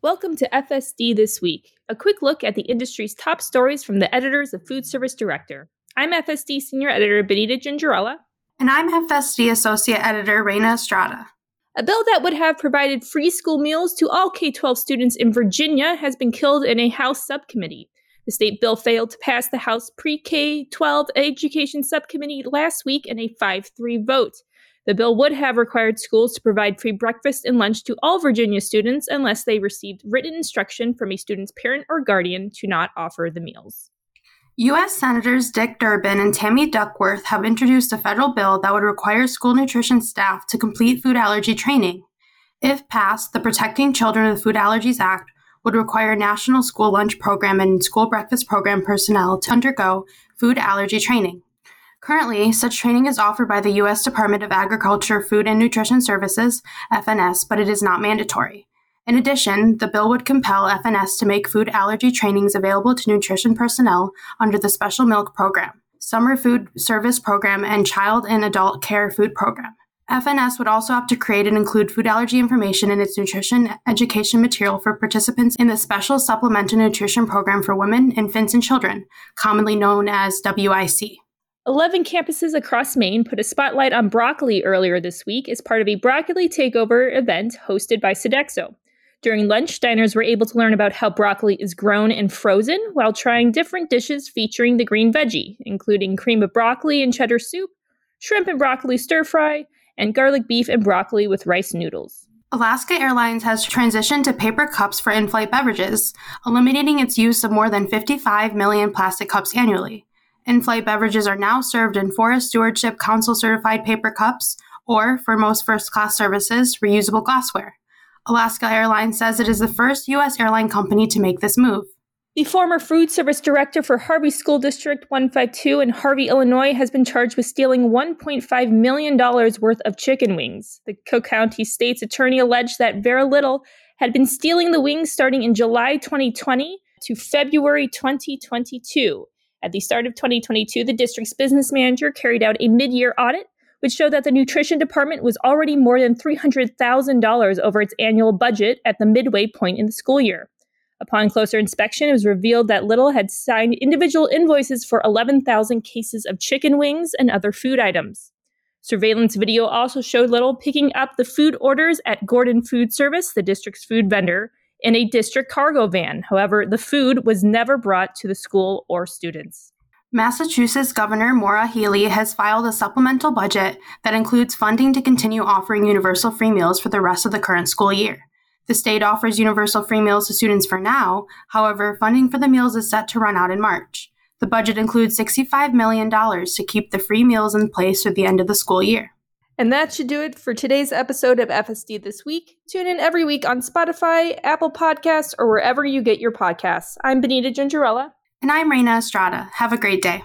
Welcome to FSD This Week, a quick look at the industry's top stories from the editors of Food Service Director. I'm FSD Senior Editor Benita Gingerella. And I'm FSD Associate Editor Reina Estrada. A bill that would have provided free school meals to all K 12 students in Virginia has been killed in a House subcommittee. The state bill failed to pass the House Pre K 12 Education Subcommittee last week in a 5 3 vote. The bill would have required schools to provide free breakfast and lunch to all Virginia students unless they received written instruction from a student's parent or guardian to not offer the meals. U.S. Senators Dick Durbin and Tammy Duckworth have introduced a federal bill that would require school nutrition staff to complete food allergy training. If passed, the Protecting Children with Food Allergies Act would require national school lunch program and school breakfast program personnel to undergo food allergy training. Currently, such training is offered by the U.S. Department of Agriculture, Food and Nutrition Services, FNS, but it is not mandatory. In addition, the bill would compel FNS to make food allergy trainings available to nutrition personnel under the Special Milk Program, Summer Food Service Program, and Child and Adult Care Food Program. FNS would also have to create and include food allergy information in its nutrition education material for participants in the Special Supplemental Nutrition Program for Women, Infants, and Children, commonly known as WIC. 11 campuses across Maine put a spotlight on broccoli earlier this week as part of a broccoli takeover event hosted by Sodexo. During lunch, diners were able to learn about how broccoli is grown and frozen while trying different dishes featuring the green veggie, including cream of broccoli and cheddar soup, shrimp and broccoli stir fry, and garlic beef and broccoli with rice noodles. Alaska Airlines has transitioned to paper cups for in flight beverages, eliminating its use of more than 55 million plastic cups annually. In flight beverages are now served in Forest Stewardship Council certified paper cups or, for most first class services, reusable glassware. Alaska Airlines says it is the first U.S. airline company to make this move. The former food service director for Harvey School District 152 in Harvey, Illinois, has been charged with stealing $1.5 million worth of chicken wings. The Cook County State's attorney alleged that Vera Liddell had been stealing the wings starting in July 2020 to February 2022. At the start of 2022, the district's business manager carried out a mid year audit, which showed that the nutrition department was already more than $300,000 over its annual budget at the midway point in the school year. Upon closer inspection, it was revealed that Liddell had signed individual invoices for 11,000 cases of chicken wings and other food items. Surveillance video also showed Liddell picking up the food orders at Gordon Food Service, the district's food vendor, in a district cargo van. However, the food was never brought to the school or students. Massachusetts Governor Maura Healey has filed a supplemental budget that includes funding to continue offering universal free meals for the rest of the current school year. The state offers universal free meals to students for now, however, funding for the meals is set to run out in March. The budget includes $65 million to keep the free meals in place through the end of the school year. And that should do it for today's episode of FSD This Week. Tune in every week on Spotify, Apple Podcasts, or wherever you get your podcasts. I'm Benita Gingerella. And I'm Reina Estrada. Have a great day.